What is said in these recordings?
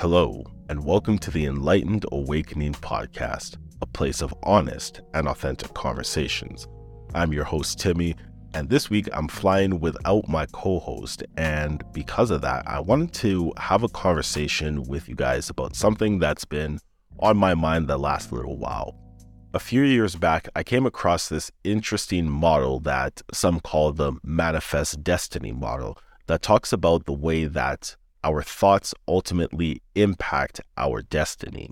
Hello, and welcome to the Enlightened Awakening Podcast, a place of honest and authentic conversations. I'm your host, Timi, and this week I'm flying without my co host. And because of that, I wanted to have a conversation with you guys about something that's been on my mind the last little while. A few years back, I came across this interesting model that some call the manifest destiny model that talks about the way that our thoughts ultimately impact our destiny.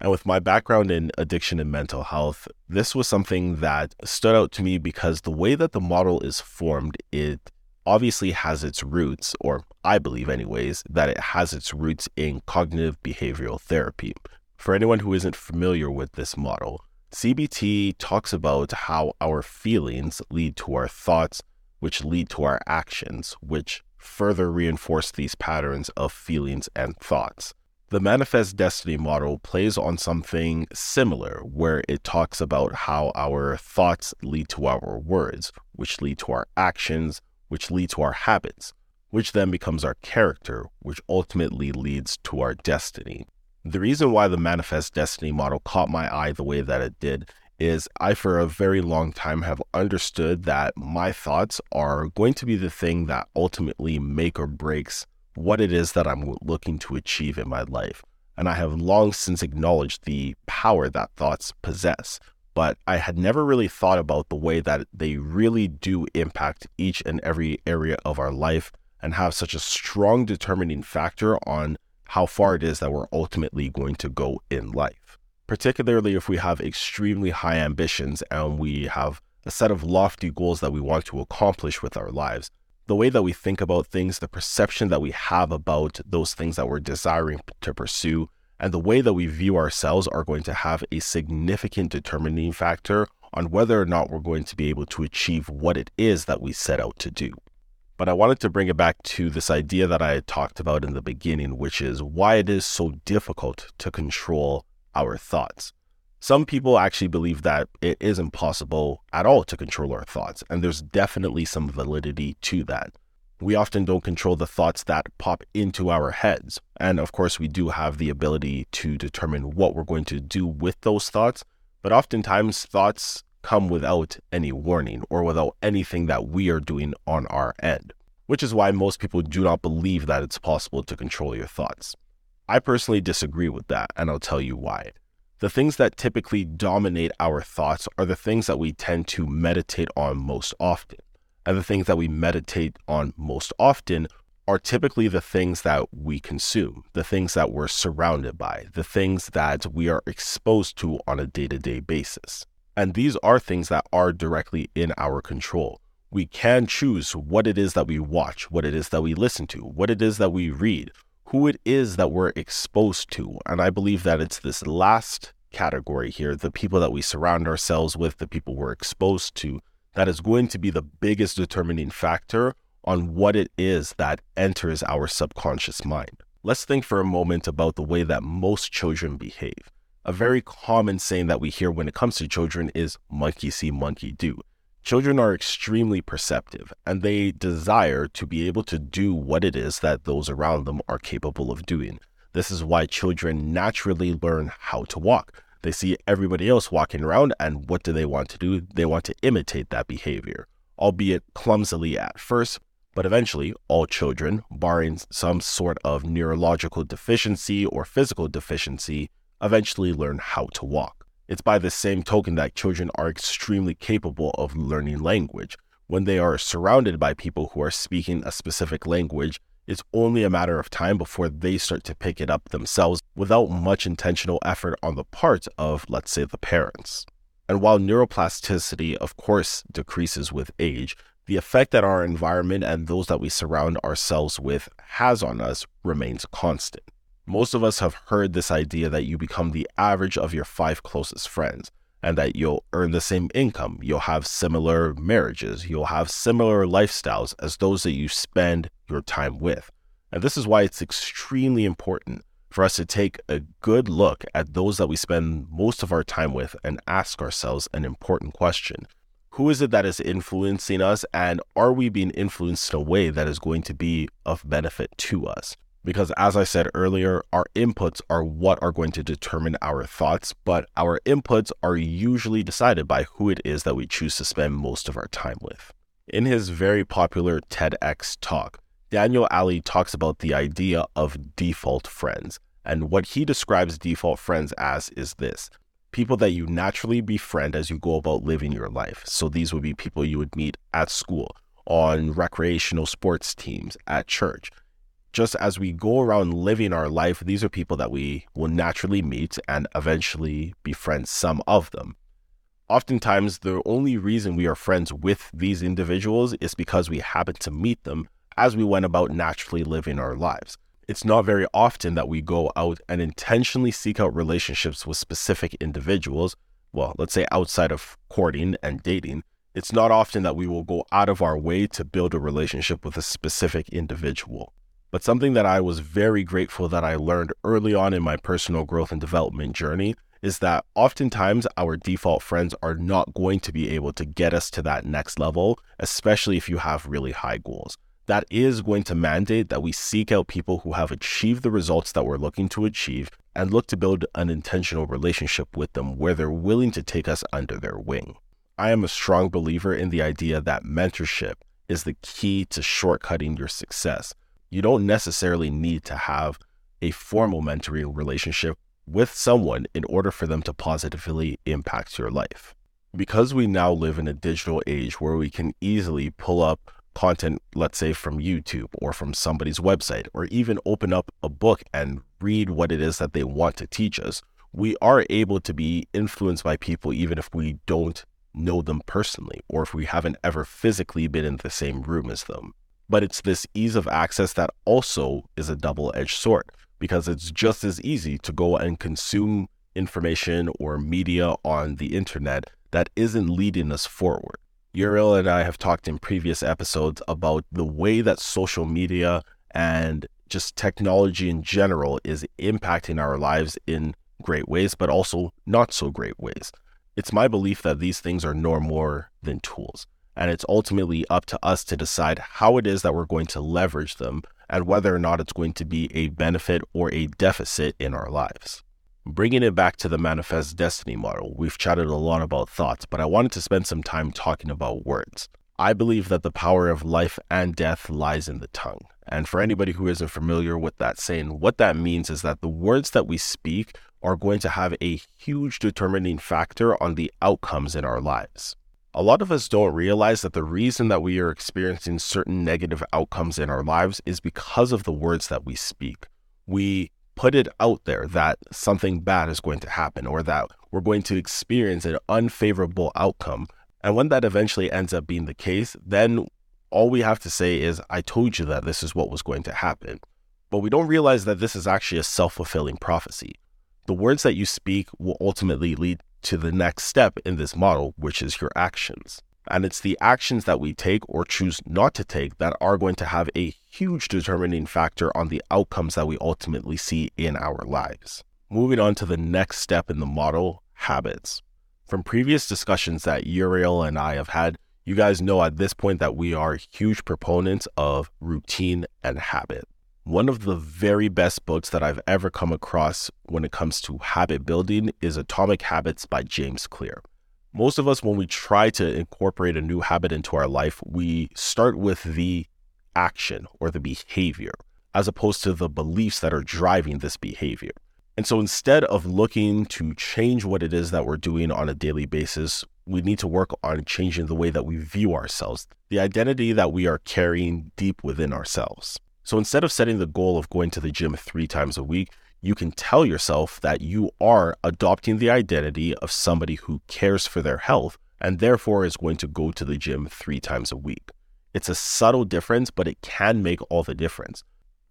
And with my background in addiction and mental health, this was something that stood out to me because the way that the model is formed, it obviously has its roots, or I believe, anyways, that it has its roots in cognitive behavioral therapy. For anyone who isn't familiar with this model, CBT talks about how our feelings lead to our thoughts, which lead to our actions, which further reinforce these patterns of feelings and thoughts. The Manifest Destiny model plays on something similar, where it talks about how our thoughts lead to our words, which lead to our actions, which lead to our habits, which then becomes our character, which ultimately leads to our destiny. The reason why the Manifest Destiny model caught my eye the way that it did is I, for a very long time, have understood that my thoughts are going to be the thing that ultimately make or breaks what it is that I'm looking to achieve in my life. And I have long since acknowledged the power that thoughts possess. But I had never really thought about the way that they really do impact each and every area of our life and have such a strong determining factor on how far it is that we're ultimately going to go in life particularly if we have extremely high ambitions and we have a set of lofty goals that we want to accomplish with our lives. The way that we think about things, the perception that we have about those things that we're desiring to pursue, and the way that we view ourselves are going to have a significant determining factor on whether or not we're going to be able to achieve what it is that we set out to do. But I wanted to bring it back to this idea that I had talked about in the beginning, which is why it is so difficult to control our thoughts. Some people actually believe that it is impossible at all to control our thoughts, and there's definitely some validity to that. We often don't control the thoughts that pop into our heads. And of course, we do have the ability to determine what we're going to do with those thoughts, but oftentimes thoughts come without any warning or without anything that we are doing on our end, which is why most people do not believe that it's possible to control your thoughts. I personally disagree with that, and I'll tell you why. The things that typically dominate our thoughts are the things that we tend to meditate on most often. And the things that we meditate on most often are typically the things that we consume, the things that we're surrounded by, the things that we are exposed to on a day to day basis. And these are things that are directly in our control. We can choose what it is that we watch, what it is that we listen to, what it is that we read, who it is that we're exposed to. And I believe that it's this last category here the people that we surround ourselves with, the people we're exposed to, that is going to be the biggest determining factor on what it is that enters our subconscious mind. Let's think for a moment about the way that most children behave. A very common saying that we hear when it comes to children is monkey see, monkey do. Children are extremely perceptive and they desire to be able to do what it is that those around them are capable of doing. This is why children naturally learn how to walk. They see everybody else walking around, and what do they want to do? They want to imitate that behavior, albeit clumsily at first, but eventually, all children, barring some sort of neurological deficiency or physical deficiency, eventually learn how to walk. It's by the same token that children are extremely capable of learning language. When they are surrounded by people who are speaking a specific language, it's only a matter of time before they start to pick it up themselves without much intentional effort on the part of, let's say, the parents. And while neuroplasticity, of course, decreases with age, the effect that our environment and those that we surround ourselves with has on us remains constant. Most of us have heard this idea that you become the average of your five closest friends and that you'll earn the same income, you'll have similar marriages, you'll have similar lifestyles as those that you spend your time with. And this is why it's extremely important for us to take a good look at those that we spend most of our time with and ask ourselves an important question. Who is it that is influencing us, and are we being influenced in a way that is going to be of benefit to us? Because as I said earlier, our inputs are what are going to determine our thoughts, but our inputs are usually decided by who it is that we choose to spend most of our time with. In his very popular TEDx talk, Daniel Ally talks about the idea of default friends. And what he describes default friends as is this people that you naturally befriend as you go about living your life. So these would be people you would meet at school, on recreational sports teams, at church just as we go around living our life, these are people that we will naturally meet and eventually befriend some of them. Oftentimes, the only reason we are friends with these individuals is because we happen to meet them as we went about naturally living our lives. It's not very often that we go out and intentionally seek out relationships with specific individuals. Well, let's say outside of courting and dating. It's not often that we will go out of our way to build a relationship with a specific individual. But something that I was very grateful that I learned early on in my personal growth and development journey is that oftentimes our default friends are not going to be able to get us to that next level, especially if you have really high goals. That is going to mandate that we seek out people who have achieved the results that we're looking to achieve and look to build an intentional relationship with them where they're willing to take us under their wing. I am a strong believer in the idea that mentorship is the key to shortcutting your success you don't necessarily need to have a formal mentoring relationship with someone in order for them to positively impact your life. Because we now live in a digital age where we can easily pull up content, let's say from YouTube or from somebody's website, or even open up a book and read what it is that they want to teach us, we are able to be influenced by people even if we don't know them personally or if we haven't ever physically been in the same room as them. But it's this ease of access that also is a double edged sword because it's just as easy to go and consume information or media on the internet that isn't leading us forward. Uriel and I have talked in previous episodes about the way that social media and just technology in general is impacting our lives in great ways, but also not so great ways. It's my belief that these things are no more than tools. And it's ultimately up to us to decide how it is that we're going to leverage them and whether or not it's going to be a benefit or a deficit in our lives. Bringing it back to the manifest destiny model, we've chatted a lot about thoughts, but I wanted to spend some time talking about words. I believe that the power of life and death lies in the tongue. And for anybody who isn't familiar with that saying, what that means is that the words that we speak are going to have a huge determining factor on the outcomes in our lives. A lot of us don't realize that the reason that we are experiencing certain negative outcomes in our lives is because of the words that we speak. We put it out there that something bad is going to happen or that we're going to experience an unfavorable outcome. And when that eventually ends up being the case, then all we have to say is, I told you that this is what was going to happen. But we don't realize that this is actually a self fulfilling prophecy. The words that you speak will ultimately lead to the next step in this model, which is your actions. And it's the actions that we take or choose not to take that are going to have a huge determining factor on the outcomes that we ultimately see in our lives. Moving on to the next step in the model habits. From previous discussions that Uriel and I have had, you guys know at this point that we are huge proponents of routine and habit. One of the very best books that I've ever come across when it comes to habit building is Atomic Habits by James Clear. Most of us, when we try to incorporate a new habit into our life, we start with the action or the behavior as opposed to the beliefs that are driving this behavior. And so instead of looking to change what it is that we're doing on a daily basis, we need to work on changing the way that we view ourselves, the identity that we are carrying deep within ourselves. So instead of setting the goal of going to the gym three times a week, you can tell yourself that you are adopting the identity of somebody who cares for their health and therefore is going to go to the gym three times a week. It's a subtle difference, but it can make all the difference.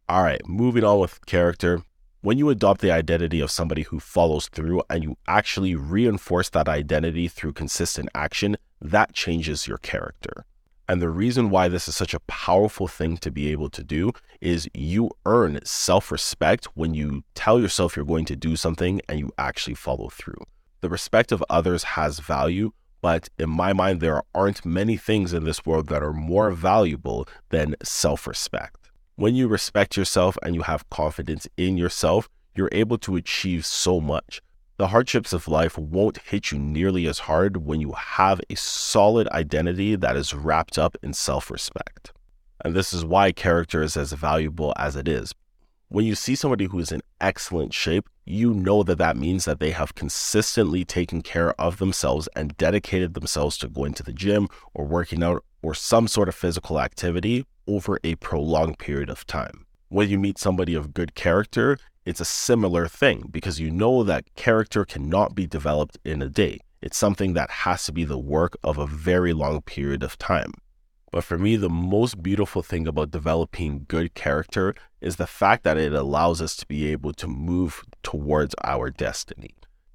All right, moving on with character. When you adopt the identity of somebody who follows through and you actually reinforce that identity through consistent action, that changes your character. And the reason why this is such a powerful thing to be able to do is you earn self respect when you tell yourself you're going to do something and you actually follow through. The respect of others has value, but in my mind, there aren't many things in this world that are more valuable than self respect. When you respect yourself and you have confidence in yourself, you're able to achieve so much. The hardships of life won't hit you nearly as hard when you have a solid identity that is wrapped up in self respect. And this is why character is as valuable as it is. When you see somebody who is in excellent shape, you know that that means that they have consistently taken care of themselves and dedicated themselves to going to the gym or working out or some sort of physical activity over a prolonged period of time. When you meet somebody of good character, it's a similar thing because you know that character cannot be developed in a day. It's something that has to be the work of a very long period of time. But for me, the most beautiful thing about developing good character is the fact that it allows us to be able to move towards our destiny.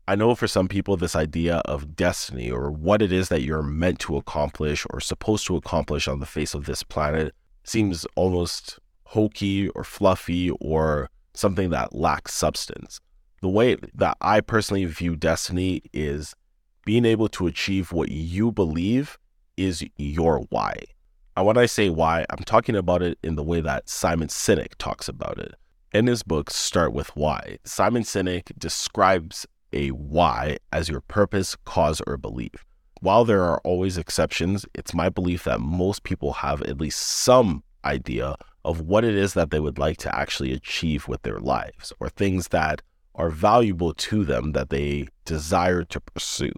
I know for some people, this idea of destiny or what it is that you're meant to accomplish or supposed to accomplish on the face of this planet seems almost hokey or fluffy or something that lacks substance. The way that I personally view destiny is being able to achieve what you believe is your why. And when I say why, I'm talking about it in the way that Simon Sinek talks about it. In his book, Start with Why, Simon Sinek describes a why as your purpose, cause, or belief. While there are always exceptions, it's my belief that most people have at least some idea of what it is that they would like to actually achieve with their lives or things that are valuable to them that they desire to pursue.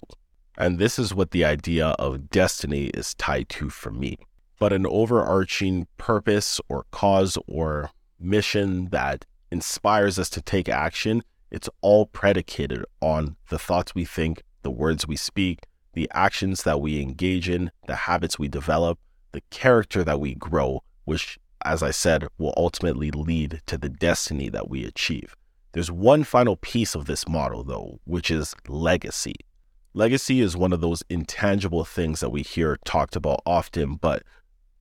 And this is what the idea of destiny is tied to for me. But an overarching purpose or cause or mission that inspires us to take action, it's all predicated on the thoughts we think, the words we speak, the actions that we engage in, the habits we develop, the character that we grow, which as I said, will ultimately lead to the destiny that we achieve. There's one final piece of this model, though, which is legacy. Legacy is one of those intangible things that we hear talked about often, but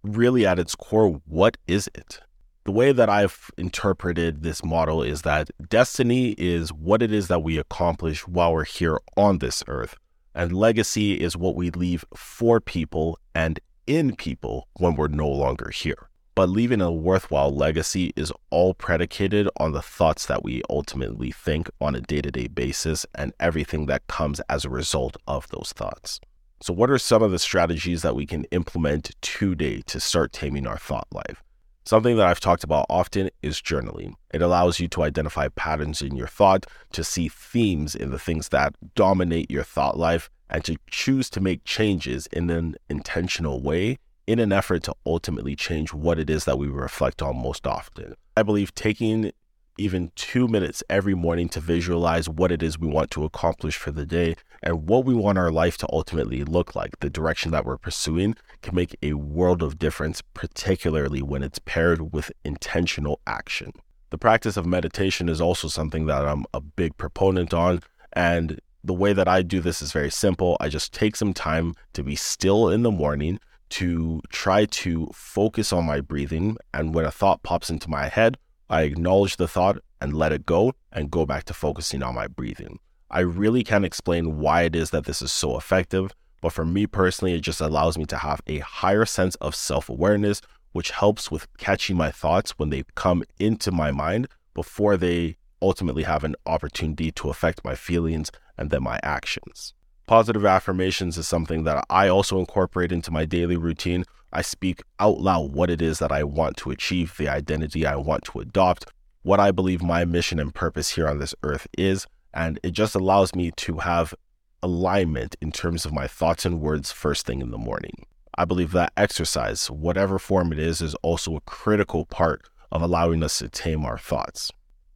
really at its core, what is it? The way that I've interpreted this model is that destiny is what it is that we accomplish while we're here on this earth, and legacy is what we leave for people and in people when we're no longer here but leaving a worthwhile legacy is all predicated on the thoughts that we ultimately think on a day to day basis and everything that comes as a result of those thoughts. So, what are some of the strategies that we can implement today to start taming our thought life? Something that I've talked about often is journaling. It allows you to identify patterns in your thought, to see themes in the things that dominate your thought life, and to choose to make changes in an intentional way in an effort to ultimately change what it is that we reflect on most often. I believe taking even two minutes every morning to visualize what it is we want to accomplish for the day and what we want our life to ultimately look like, the direction that we're pursuing, can make a world of difference, particularly when it's paired with intentional action. The practice of meditation is also something that I'm a big proponent on. And the way that I do this is very simple. I just take some time to be still in the morning to try to focus on my breathing. And when a thought pops into my head, I acknowledge the thought and let it go and go back to focusing on my breathing. I really can't explain why it is that this is so effective, but for me personally, it just allows me to have a higher sense of self awareness, which helps with catching my thoughts when they come into my mind before they ultimately have an opportunity to affect my feelings and then my actions. Positive affirmations is something that I also incorporate into my daily routine. I speak out loud what it is that I want to achieve, the identity I want to adopt, what I believe my mission and purpose here on this earth is. And it just allows me to have alignment in terms of my thoughts and words first thing in the morning. I believe that exercise, whatever form it is, is also a critical part of allowing us to tame our thoughts.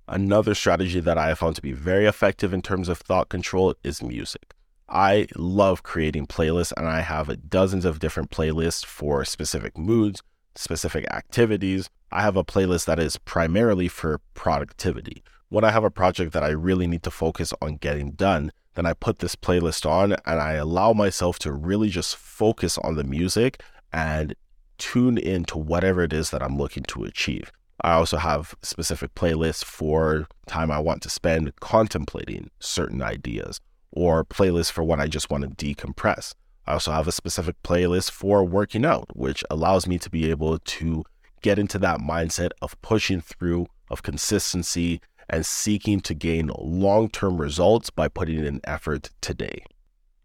Another strategy that I have found to be very effective in terms of thought control is music. I love creating playlists and I have dozens of different playlists for specific moods, specific activities. I have a playlist that is primarily for productivity. When I have a project that I really need to focus on getting done, then I put this playlist on and I allow myself to really just focus on the music and tune into whatever it is that I'm looking to achieve. I also have specific playlists for time I want to spend contemplating certain ideas or playlist for when I just want to decompress. I also have a specific playlist for working out, which allows me to be able to get into that mindset of pushing through, of consistency, and seeking to gain long term results by putting in effort today.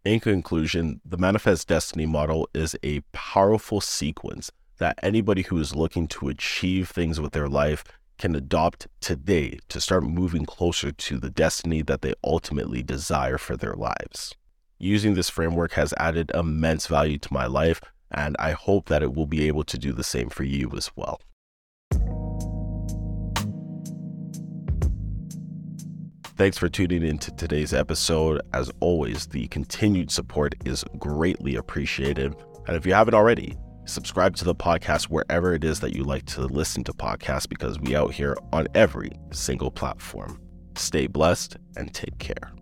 In conclusion, the Manifest Destiny model is a powerful sequence that anybody who is looking to achieve things with their life can adopt today to start moving closer to the destiny that they ultimately desire for their lives. Using this framework has added immense value to my life, and I hope that it will be able to do the same for you as well. Thanks for tuning in to today's episode. As always, the continued support is greatly appreciated. And if you haven't already, subscribe to the podcast wherever it is that you like to listen to podcasts because we out here on every single platform. Stay blessed and take care.